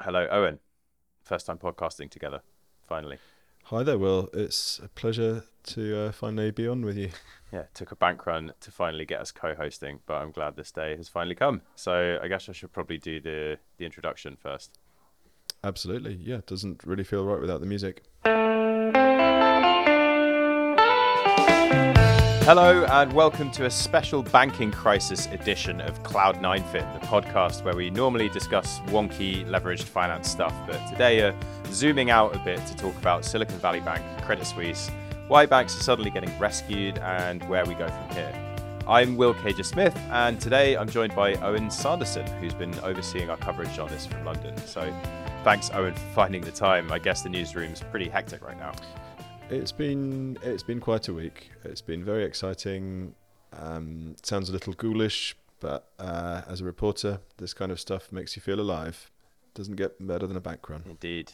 Hello, Owen. First time podcasting together, finally. Hi there, Will. It's a pleasure to uh, finally be on with you. Yeah, took a bank run to finally get us co-hosting, but I'm glad this day has finally come. So I guess I should probably do the the introduction first. Absolutely. Yeah, it doesn't really feel right without the music. Hello and welcome to a special banking crisis edition of Cloud 9fin, the podcast where we normally discuss wonky leveraged finance stuff, but today are zooming out a bit to talk about Silicon Valley Bank, Credit Suisse, why banks are suddenly getting rescued, and where we go from here. I'm Will Caiger-Smith, and today I'm joined by Owen Sanderson, who's been overseeing our coverage on this from London. So thanks, Owen, for finding the time. I guess the newsroom's pretty hectic right now. It's been it's been quite a week. It's been very exciting. Um, sounds a little ghoulish, but uh, as a reporter, this kind of stuff makes you feel alive. Doesn't get better than a bank run. Indeed.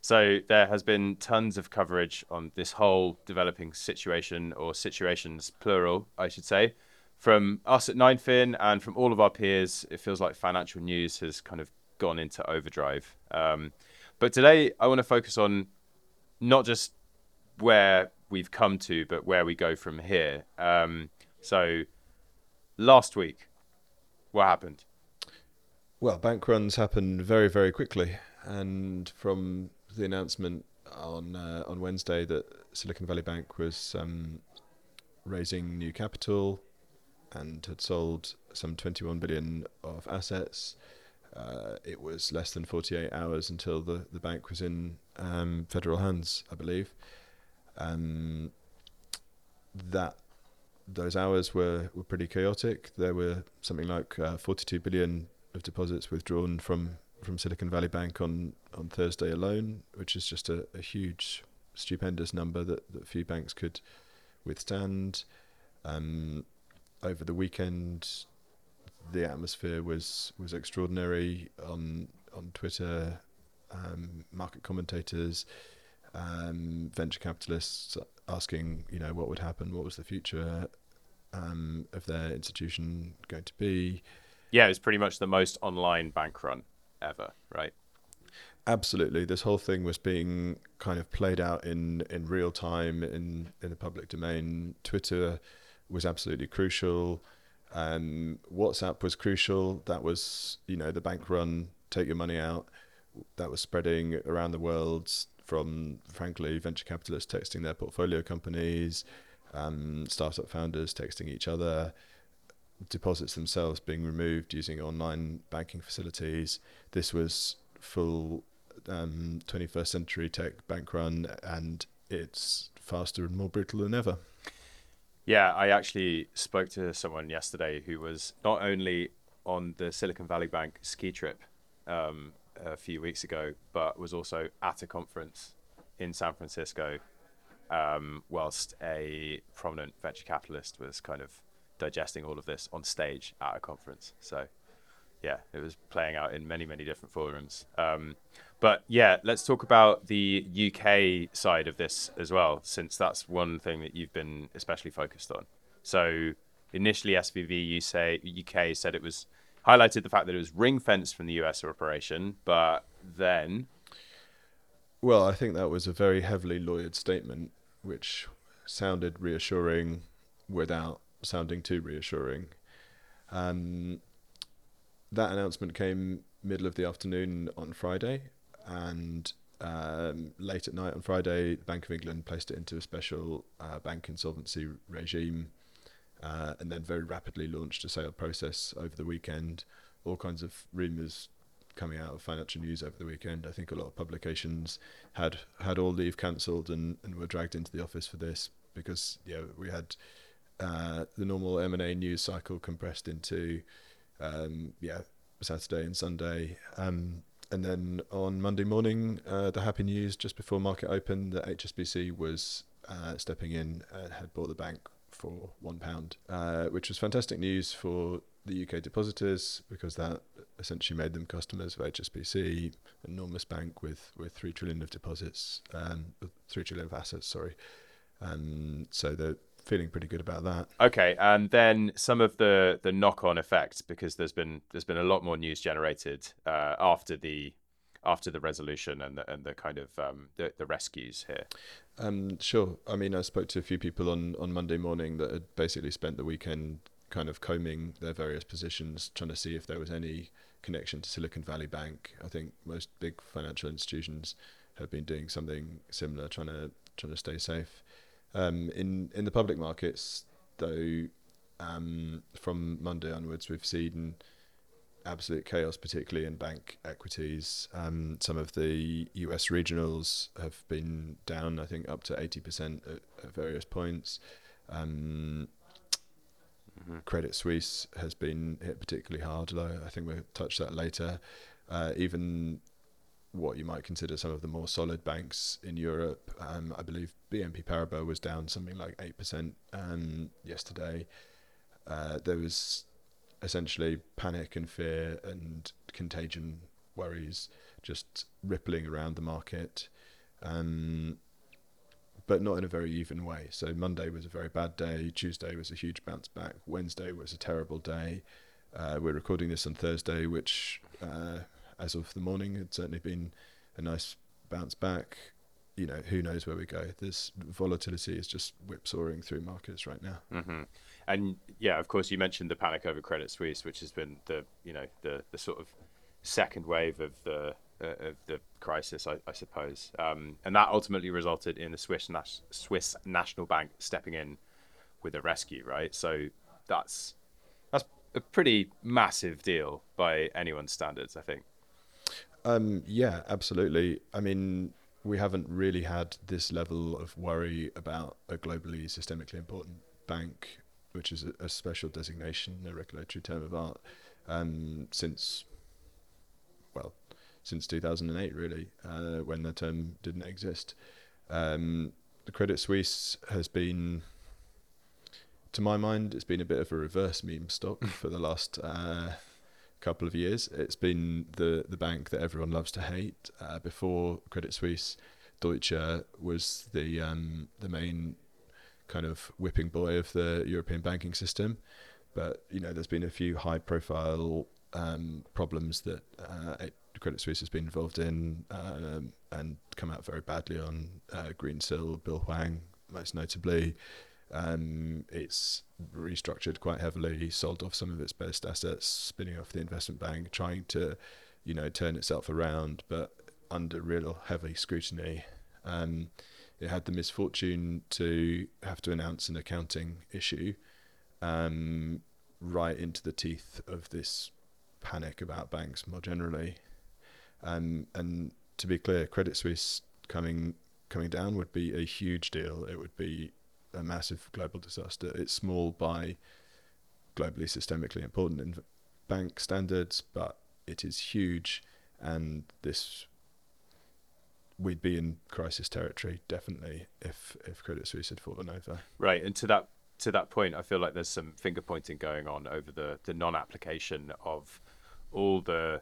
So there has been tons of coverage on this whole developing situation, or situations plural, I should say, from us at 9fin and from all of our peers. It feels like financial news has kind of gone into overdrive. Um, but today, I want to focus on not just where we've come to, but where we go from here. Um, so, last week, what happened? Well, bank runs happen very, very quickly, and from the announcement on uh, on Wednesday that Silicon Valley Bank was um, raising new capital and had sold some 21 billion of assets. Uh, it was less than 48 hours until the, the bank was in um, federal hands, I believe. Um, that those hours were, were pretty chaotic. There were something like uh, 42 billion of deposits withdrawn from, from Silicon Valley Bank on, on Thursday alone, which is just a, a huge, stupendous number that, that few banks could withstand. Um, over the weekend, the atmosphere was was extraordinary on on Twitter. Um, market commentators um, venture capitalists asking, you know, what would happen, what was the future um, of their institution going to be. Yeah, it was pretty much the most online bank run ever, right? Absolutely, this whole thing was being kind of played out in, in real time in in the public domain. Twitter was absolutely crucial. Um, WhatsApp was crucial. That was, you know, the bank run, take your money out. That was spreading around the world from, frankly, venture capitalists texting their portfolio companies, um, startup founders texting each other, deposits themselves being removed using online banking facilities. This was full um, 21st century tech bank run, and it's faster and more brutal than ever. Yeah, I actually spoke to someone yesterday who was not only on the Silicon Valley Bank ski trip um, a few weeks ago, but was also at a conference in San Francisco, um, whilst a prominent venture capitalist was kind of digesting all of this on stage at a conference. So, yeah, it was playing out in many, many different forums. Um, but yeah, let's talk about the UK side of this as well, since that's one thing that you've been especially focused on. So, initially, SVB you say UK said it was highlighted the fact that it was ring fenced from the US operation, but then. Well, I think that was a very heavily lawyered statement, which sounded reassuring without sounding too reassuring. Um, that announcement came middle of the afternoon on Friday, and um, late at night on Friday, the Bank of England placed it into a special uh, bank insolvency regime uh, and then very rapidly launched a sale process over the weekend. All kinds of rumours coming out of financial news over the weekend. I think a lot of publications had had all leave cancelled and, and were dragged into the office for this because yeah we had uh, the normal M and A news cycle compressed into um, yeah Saturday and Sunday. Um, and then on Monday morning, uh, the happy news just before market open that HSBC was uh, stepping in and had bought the bank for one pound, uh, which was fantastic news for the UK depositors because that essentially made them customers of HSBC, enormous bank with with three trillion of deposits, um, three trillion of assets. Sorry, um, so they're feeling pretty good about that. Okay, and then some of the the knock on effects because there's been there's been a lot more news generated uh, after the after the resolution and the, and the kind of um, the, the rescues here? Um, sure. I mean, I spoke to a few people on, on Monday morning that had basically spent the weekend kind of combing their various positions, trying to see if there was any connection to Silicon Valley Bank. I think most big financial institutions have been doing something similar, trying to trying to stay safe. Um, in in the public markets, though, um, from Monday onwards, we've seen absolute chaos, particularly in bank equities. Um, some of the US regionals have been down, I think, up to 80% at, at various points. Um, mm-hmm. Credit Suisse has been hit particularly hard, though I think we'll touch that later. Uh, even what you might consider some of the more solid banks in Europe, um, I believe BNP Paribas was down something like 8% um, yesterday. Uh, there was essentially panic and fear and contagion worries just rippling around the market, um, but not in a very even way. So Monday was a very bad day. Tuesday was a huge bounce back. Wednesday was a terrible day. Uh, we're recording this on Thursday, which, uh, as of the morning, had certainly been a nice bounce back you know, who knows where we go? This volatility is just whipsawing through markets right now. Mm-hmm. And yeah, of course, you mentioned the panic over Credit Suisse, which has been the you know the the sort of second wave of the uh, of the crisis, I, I suppose, um, and that ultimately resulted in the Swiss Nas- Swiss National Bank stepping in with a rescue, right? So that's that's a pretty massive deal by anyone's standards, I think. Um, yeah, absolutely. I mean, we haven't really had this level of worry about a globally systemically important bank, which is a, a special designation, a regulatory term of art, um, since, well, since 2008, really, uh, when the term didn't exist. Um, the Credit Suisse has been, to my mind, it's been a bit of a reverse meme stock for the last uh, couple of years. It's been the the bank that everyone loves to hate. Uh, before Credit Suisse, Deutsche was the um, the main kind of whipping boy of the European banking system. But you know, there's been a few high profile um, problems that uh, Credit Suisse has been involved in um, and come out very badly on uh, Greensill, Bill Hwang, most notably. Um, it's restructured quite heavily, sold off some of its best assets, spinning off the investment bank, trying to, you know, turn itself around, but under real heavy scrutiny. Um, it had the misfortune to have to announce an accounting issue um, right into the teeth of this panic about banks more generally. Um, and to be clear, Credit Suisse coming coming down would be a huge deal. It would be a massive global disaster. It's small by globally systemically important in bank standards, but it is huge, and this we'd be in crisis territory definitely if if Credit Suisse had fallen over. Right, and to that to that point, I feel like there's some finger pointing going on over the the non-application of all the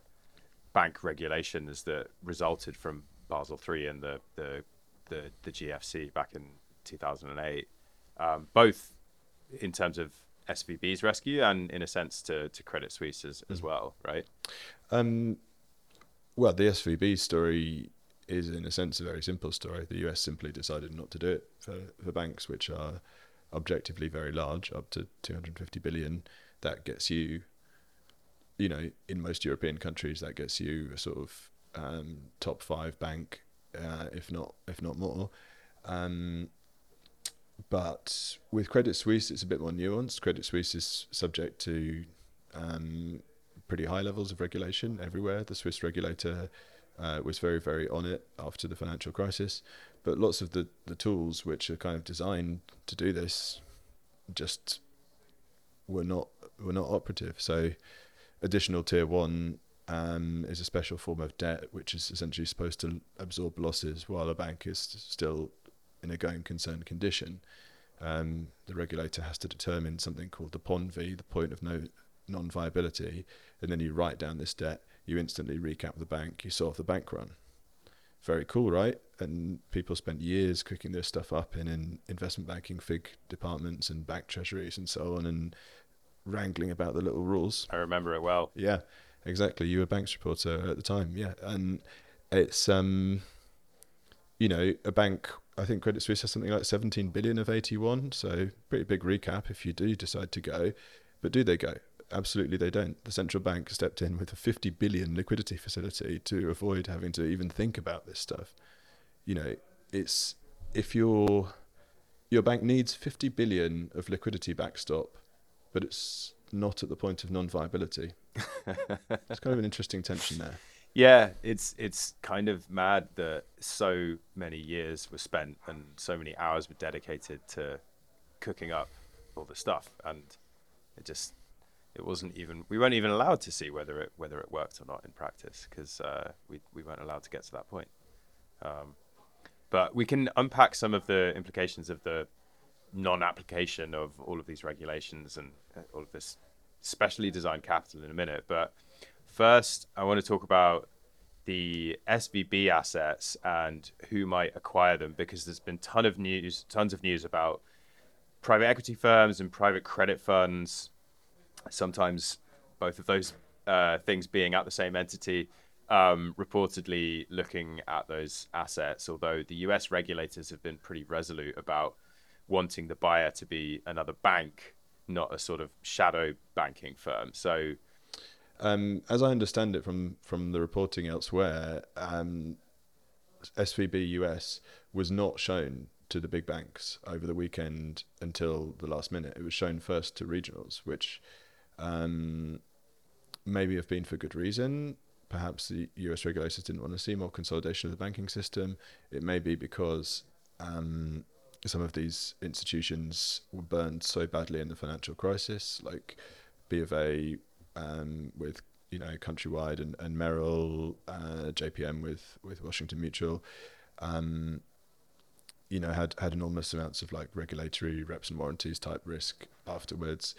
bank regulations that resulted from Basel three and the the the, the GFC back in 2008 um, both in terms of SVB's rescue and in a sense to, to Credit Suisse as, as mm. well, right? Um, well, the SVB story is in a sense a very simple story. The US simply decided not to do it for, for banks which are objectively very large, up to 250 billion. That gets you, you know, in most European countries, that gets you a sort of um, top five bank, uh, if not if not more. Um, but with Credit Suisse, it's a bit more nuanced. Credit Suisse is subject to um, pretty high levels of regulation everywhere. The Swiss regulator uh, was very, very on it after the financial crisis. But lots of the, the tools which are kind of designed to do this just were not were not operative. So additional tier one um, is a special form of debt which is essentially supposed to absorb losses while a bank is still in a going concern condition, um, the regulator has to determine something called the PONV, the point of no non-viability, and then you write down this debt. You instantly recap the bank. You solve the bank run. Very cool, right? And people spent years cooking this stuff up in, in investment banking FIG departments and bank treasuries and so on, and wrangling about the little rules. I remember it well. Yeah, exactly. You were a banks reporter at the time, yeah, and it's um, you know, a bank. I think Credit Suisse has something like 17 billion of AT1, so pretty big recap if you do decide to go. But do they go? Absolutely, they don't. The central bank stepped in with a 50 billion liquidity facility to avoid having to even think about this stuff. You know, it's if your your bank needs 50 billion of liquidity backstop, but it's not at the point of non-viability. it's kind of an interesting tension there. Yeah, it's it's kind of mad that so many years were spent and so many hours were dedicated to cooking up all the stuff, and it just it wasn't even we weren't even allowed to see whether it whether it worked or not in practice because uh, we we weren't allowed to get to that point. Um, but we can unpack some of the implications of the non-application of all of these regulations and uh, all of this specially designed capital in a minute. But first, I want to talk about the SVB assets and who might acquire them because there's been ton of news, tons of news about private equity firms and private credit funds. Sometimes both of those uh, things being at the same entity um, reportedly looking at those assets, although the US regulators have been pretty resolute about wanting the buyer to be another bank, not a sort of shadow banking firm. So, um, as I understand it from, from the reporting elsewhere, um, SVB US was not shown to the big banks over the weekend until the last minute. It was shown first to regionals, which um, maybe have been for good reason perhaps the US regulators didn't want to see more consolidation of the banking system. It may be because um, some of these institutions were burned so badly in the financial crisis, like B of A um, with you know Countrywide and, and Merrill, uh, JPM with with Washington Mutual. Um, you know, had had enormous amounts of like regulatory reps and warranties type risk afterwards.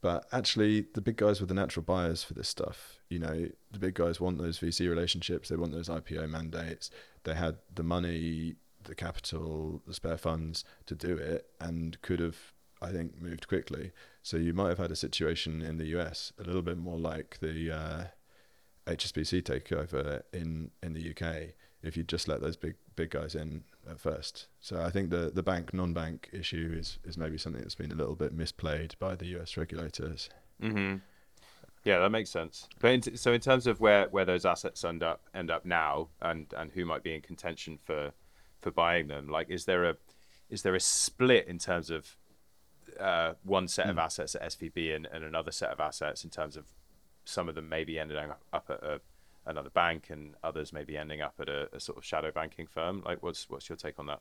But actually, the big guys were the natural buyers for this stuff. You know, the big guys want those VC relationships. They want those IPO mandates. They had the money, the capital, the spare funds to do it, and could have, I think, moved quickly. So you might have had a situation in the US a little bit more like the uh, HSBC takeover in in the UK. If you just let those big big guys in at first. So I think the the bank non bank issue is is maybe something that's been a little bit misplayed by the US regulators. Mm-hmm. Yeah, that makes sense. But in t- so in terms of where, where those assets end up end up now, and, and who might be in contention for for buying them, like is there a is there a split in terms of uh, one set mm. of hmm. assets at SVB and, and another set of assets in terms of some of them maybe ending up at a another bank, and others maybe ending up at a, a sort of shadow banking firm. Like, what's what's your take on that?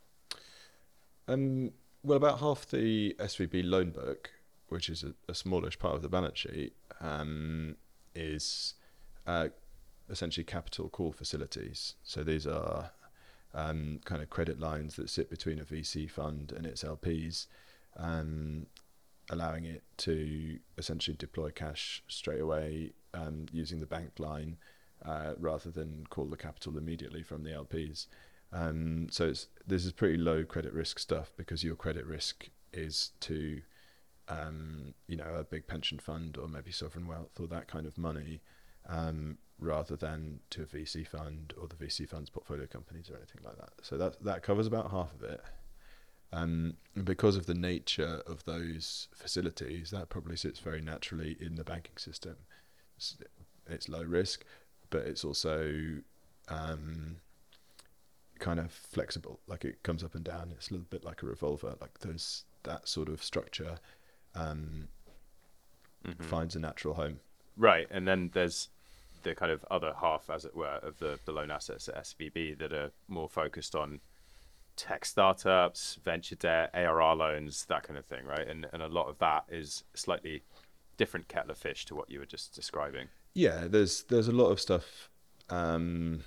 Um, well, about half the SVB loan book, which is a, a smallish part of the balance sheet, um, is uh, essentially capital call facilities. So these are um, kind of credit lines that sit between a VC fund and its LPs, um, allowing it to essentially deploy cash straight away um, using the bank line uh, rather than call the capital immediately from the LPs. Um, so this is pretty low credit risk stuff because your credit risk is to um, you know a big pension fund or maybe sovereign wealth or that kind of money um, rather than to a VC fund or the VC fund's portfolio companies or anything like that. So that that covers about half of it. Um, because of the nature of those facilities, that probably sits very naturally in the banking system. It's, it's low risk, but it's also um, kind of flexible. Like it comes up and down. It's a little bit like a revolver. Like there's that sort of structure um, mm-hmm. finds a natural home. Right, and then there's the kind of other half, as it were, of the, the loan assets at SVB that are more focused on tech startups, venture debt, ARR loans, that kind of thing, right? And and a lot of that is slightly different kettle of fish to what you were just describing. Yeah, there's there's a lot of stuff. Um,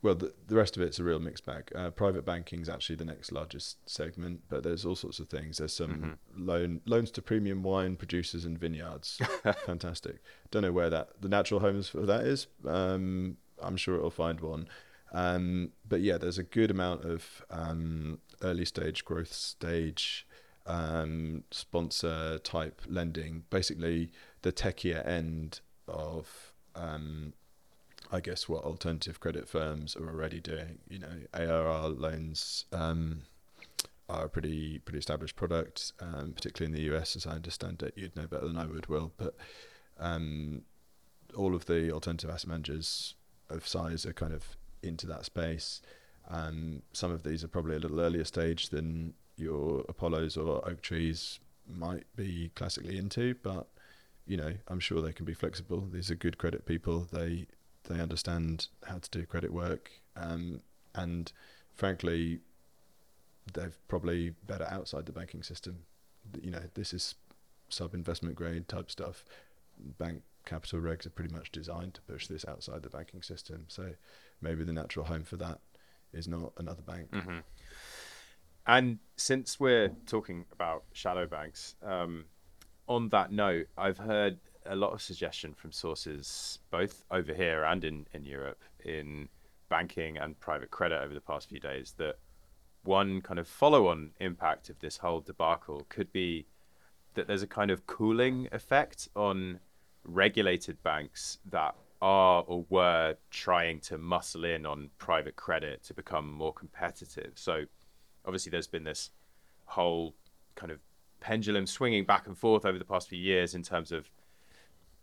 well, the, the rest of it's a real mixed bag. Uh, private banking is actually the next largest segment, but there's all sorts of things. There's some mm-hmm. loan loans to premium wine producers and vineyards. Fantastic. Don't know where that the natural homes for that is. Um, I'm sure it'll find one. Um, but yeah, there's a good amount of um, early stage, growth stage, um, sponsor type lending. Basically, the techier end of um, I guess what alternative credit firms are already doing. You know, ARR loans um, are a pretty pretty established product, um, particularly in the US, as I understand it. You'd know better than I would, Will, but um, all of the alternative asset managers of size are kind of into that space. Um, some of these are probably a little earlier stage than your Apollos or Oaktrees might be classically into, but you know, I'm sure they can be flexible. These are good credit people. They they understand how to do credit work, um, and frankly, they're probably better outside the banking system. You know, this is sub investment grade type stuff. Bank capital regs are pretty much designed to push this outside the banking system. So maybe the natural home for that is not another bank. Mm-hmm. And since we're talking about shadow banks, um, on that note, I've heard a lot of suggestion from sources both over here and in, in Europe in banking and private credit over the past few days that one kind of follow on impact of this whole debacle could be that there's a kind of cooling effect on regulated banks that are or were trying to muscle in on private credit to become more competitive. So obviously there's been this whole kind of pendulum swinging back and forth over the past few years in terms of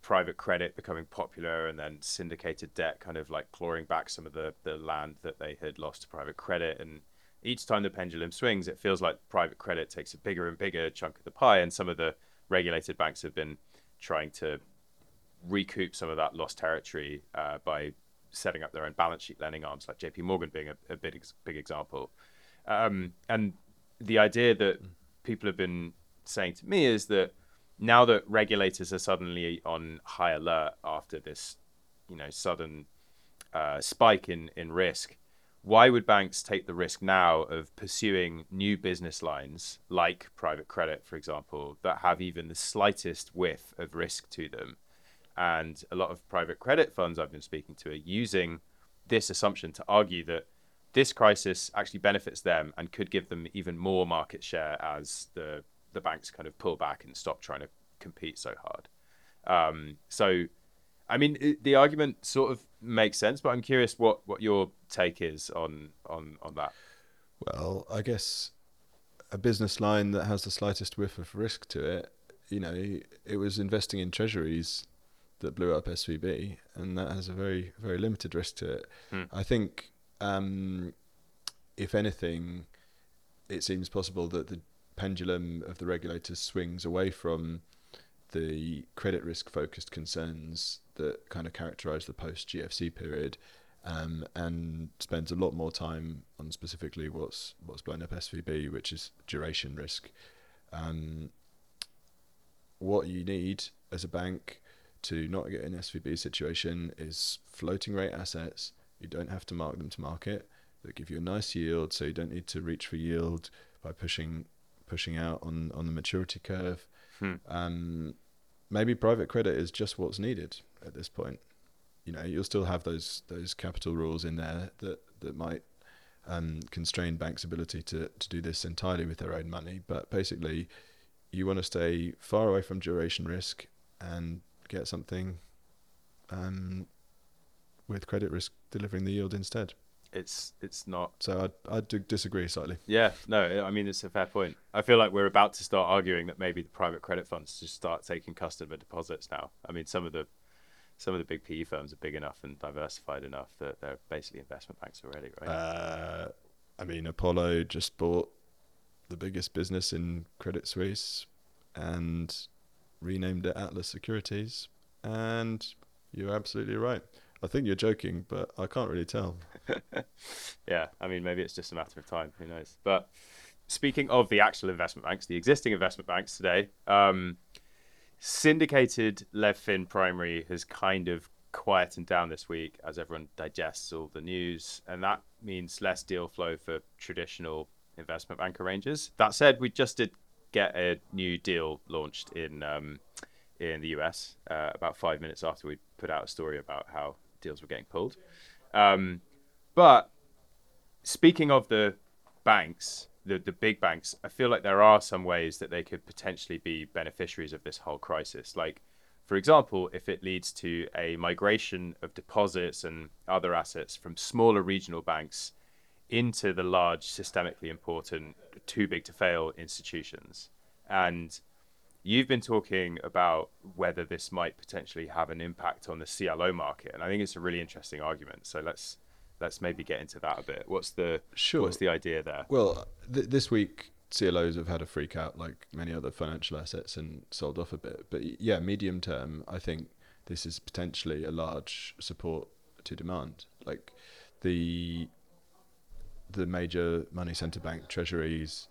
private credit becoming popular and then syndicated debt kind of like clawing back some of the, the land that they had lost to private credit. And each time the pendulum swings it feels like private credit takes a bigger and bigger chunk of the pie. And some of the regulated banks have been trying to recoup some of that lost territory uh, by setting up their own balance sheet lending arms like JP Morgan being a, a big big example um, and the idea that people have been saying to me is that now that regulators are suddenly on high alert after this, you know, sudden uh, spike in in risk, why would banks take the risk now of pursuing new business lines like private credit, for example, that have even the slightest whiff of risk to them? And a lot of private credit funds I've been speaking to are using this assumption to argue that this crisis actually benefits them and could give them even more market share as the the banks kind of pull back and stop trying to compete so hard. Um, so, I mean, it, the argument sort of makes sense, but I'm curious what, what your take is on on on that. Well, I guess a business line that has the slightest whiff of risk to it, you know, it was investing in treasuries that blew up SVB, and that has a very very limited risk to it. Hmm. I think, um, if anything, it seems possible that the pendulum of the regulators swings away from the credit risk focused concerns that kind of characterize the post GFC period um, and spends a lot more time on specifically what's what's blown up SVB, which is duration risk. Um, what you need as a bank to not get an SVB situation is floating rate assets. You don't have to mark them to market. They give you a nice yield, so you don't need to reach for yield by pushing pushing out on on the maturity curve. Hmm. Um, maybe private credit is just what's needed at this point. You know, you'll still have those those capital rules in there that that might um, constrain banks' ability to to do this entirely with their own money. But basically, you want to stay far away from duration risk and get something um, with credit risk delivering the yield instead it's it's not. So I I do disagree slightly. Yeah, no, I mean it's a fair point. I feel like we're about to start arguing that maybe the private credit funds just start taking customer deposits now. I mean some of the some of the big PE firms are big enough and diversified enough that they're basically investment banks already, right? Uh, I mean Apollo just bought the biggest business in Credit Suisse and renamed it Atlas Securities, and you're absolutely right. I think you're joking, but I can't really tell. yeah, I mean, maybe it's just a matter of time. Who knows? But speaking of the actual investment banks, the existing investment banks today, um, syndicated LevFin primary has kind of quietened down this week as everyone digests all the news, and that means less deal flow for traditional investment bank arrangers. That said, we just did get a new deal launched in um, in the US uh, about five minutes after we put out a story about how deals were getting pulled. Um, but speaking of the banks, the, the big banks, I feel like there are some ways that they could potentially be beneficiaries of this whole crisis. Like, for example, if it leads to a migration of deposits and other assets from smaller regional banks into the large, systemically important, too big to fail institutions. And you've been talking about whether this might potentially have an impact on the CLO market, and I think it's a really interesting argument. So let's let's maybe get into that a bit. What's the Sure. what's the idea there? Well, th- this week CLOs have had a freak out like many other financial assets and sold off a bit. But yeah, medium term, I think this is potentially a large support to demand. Like the the major money center bank treasuries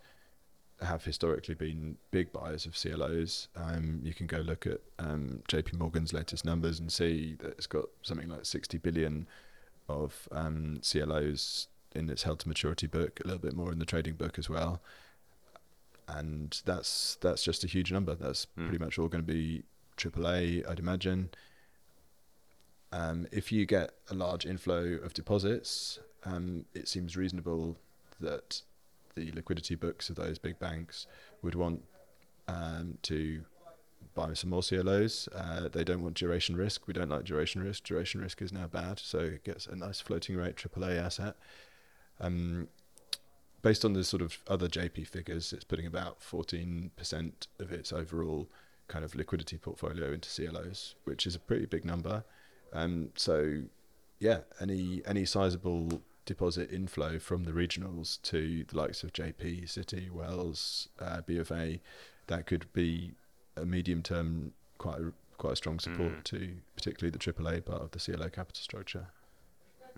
have historically been big buyers of CLOs. Um, you can go look at um, JP Morgan's latest numbers and see that it's got something like 60 billion of um, CLOs in its held to maturity book, a little bit more in the trading book as well. And that's that's just a huge number. That's Mm. pretty much all going to be AAA, I'd imagine. Um, if you get a large inflow of deposits, um, it seems reasonable that the liquidity books of those big banks would want um, to buy some more CLOs. Uh, they don't want duration risk. We don't like duration risk. Duration risk is now bad, so it gets a nice floating rate AAA asset. Um, based on the sort of other JP figures, it's putting about 14% of its overall kind of liquidity portfolio into CLOs, which is a pretty big number. Um, so, yeah, any any sizable deposit inflow from the regionals to the likes of JP, Citi, Wells, uh, BofA, that could be a medium term quite a, quite a strong support Mm. to particularly the AAA part of the CLO capital structure.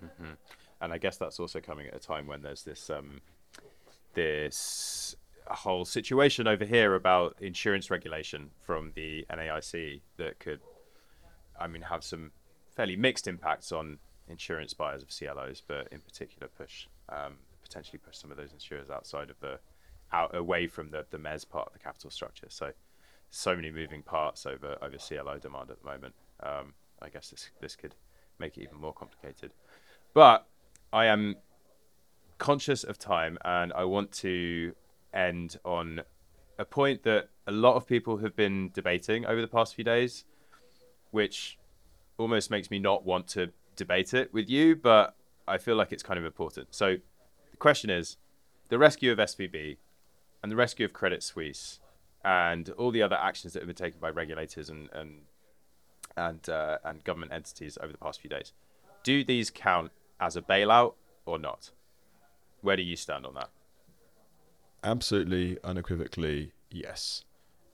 hmm And I guess that's also coming at a time when there's this um, this whole situation over here about insurance regulation from the NAIC that could, I mean, have some fairly mixed impacts on insurance buyers of CLOs, but in particular push um, potentially push some of those insurers outside of the out away from the the mezz part of the capital structure. So so many moving parts over over CLO demand at the moment. Um, I guess this this could make it even more complicated. But I am conscious of time and I want to end on a point that a lot of people have been debating over the past few days, which almost makes me not want to debate it with you, but I feel like it's kind of important. So the question is the rescue of SVB and the rescue of Credit Suisse and all the other actions that have been taken by regulators and and and, uh, and government entities over the past few days. Do these count as a bailout or not? Where do you stand on that? Absolutely, unequivocally, yes.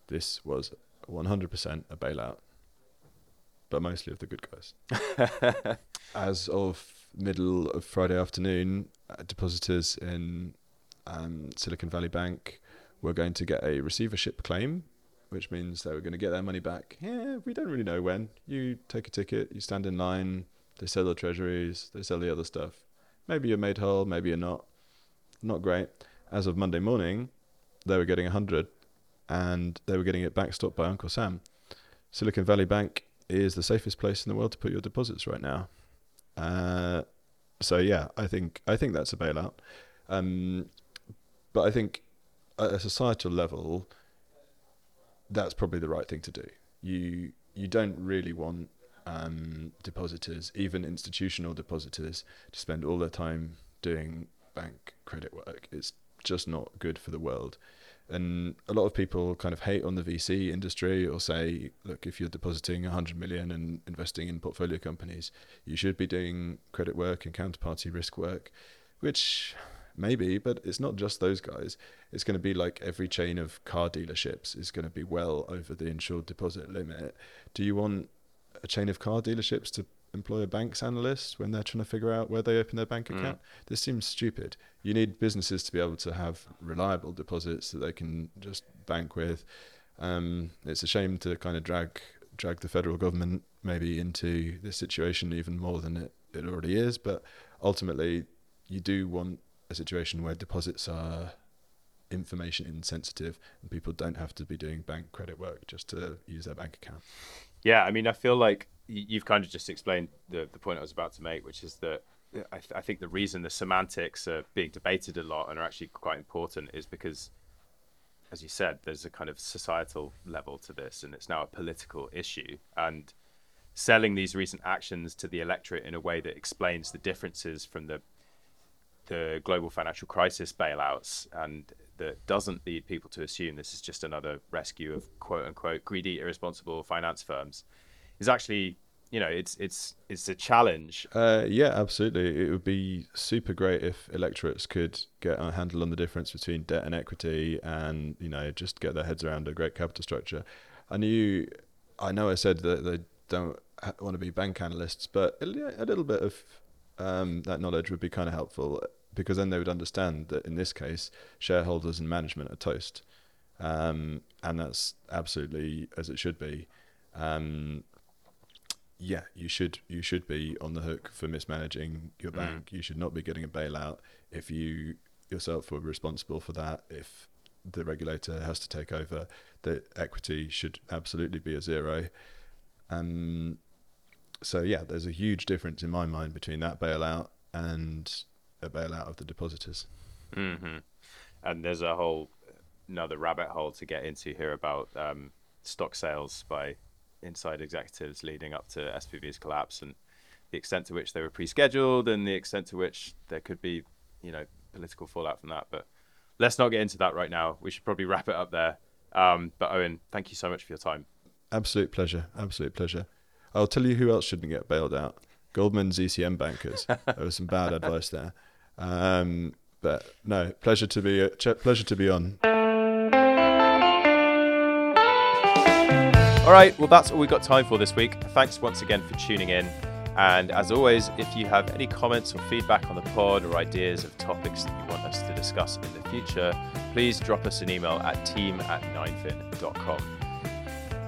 This was 100% a bailout, but mostly of the good guys. As of middle of Friday afternoon, uh, depositors in um, Silicon Valley Bank were going to get a receivership claim, which means they were going to get their money back. Yeah, we don't really know when. You take a ticket, you stand in line, they sell the treasuries, they sell the other stuff. Maybe you're made whole, maybe you're not. Not great. As of Monday morning, they were getting 100 and they were getting it backstopped by Uncle Sam. Silicon Valley Bank is the safest place in the world to put your deposits right now. Uh, so yeah, I think I think that's a bailout. Um, but I think at a societal level, that's probably the right thing to do. You you don't really want um, depositors, even institutional depositors, to spend all their time doing bank credit work. It's just not good for the world. And a lot of people kind of hate on the VC industry or say, look, if you're depositing 100 million and investing in portfolio companies, you should be doing credit work and counterparty risk work, which maybe, but it's not just those guys. It's going to be like every chain of car dealerships is going to be well over the insured deposit limit. Do you want a chain of car dealerships to employ a banks analyst when they're trying to figure out where they open their bank Mm. account? This seems stupid. You need businesses to be able to have reliable deposits that they can just bank with. Um, it's a shame to kind of drag drag the federal government maybe into this situation even more than it, it already is. But ultimately, you do want a situation where deposits are information insensitive and people don't have to be doing bank credit work just to use their bank account. Yeah, I mean, I feel like you've kind of just explained the, the point I was about to make, which is that uh, I, th- I think the reason the semantics are being debated a lot and are actually quite important is because as you said, there's a kind of societal level to this, and it's now a political issue. And selling these recent actions to the electorate in a way that explains the differences from the the global financial crisis bailouts and that doesn't lead people to assume this is just another rescue of quote unquote greedy, irresponsible finance firms is actually you know it's it's it's a challenge. Uh, yeah, absolutely. It would be super great if electorates could get a handle on the difference between debt and equity, and you know just get their heads around a great capital structure. I knew, I know, I said that they don't want to be bank analysts, but a, little bit of um, that knowledge would be kind of helpful because then they would understand that in this case, shareholders and management are toast, um, and that's absolutely as it should be. Um, yeah, you should you should be on the hook for mismanaging your mm. bank. Mm. You should not be getting a bailout if you yourself were responsible for that. If the regulator has to take over, the equity should absolutely be a zero. Um, so yeah, there's a huge difference in my mind between that bailout and a bailout of the depositors. Mm-hmm. And there's a whole another rabbit hole to get into here about um, stock sales by inside executives leading up to SVB's collapse and the extent to which they were pre-scheduled and the extent to which there could be, you know, political fallout from that. But let's not get into that right now. We should probably wrap it up there. Um, but Owen, thank you so much for your time. Absolute pleasure. Absolute pleasure. I'll tell you who else shouldn't get bailed out. Goldman's ECM bankers. there was some bad advice there. Um, but no, pleasure to be pleasure to be on. All right, well, that's all we've got time for this week. Thanks once again for tuning in. And as always, if you have any comments or feedback on the pod or ideas of topics that you want us to discuss in the future, please drop us an email at team at 9fin.com.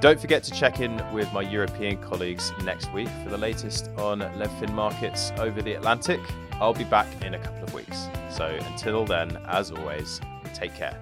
Don't forget to check in with my European colleagues next week for the latest on LevFin markets over the Atlantic. I'll be back in a couple of weeks. So until then, as always, take care.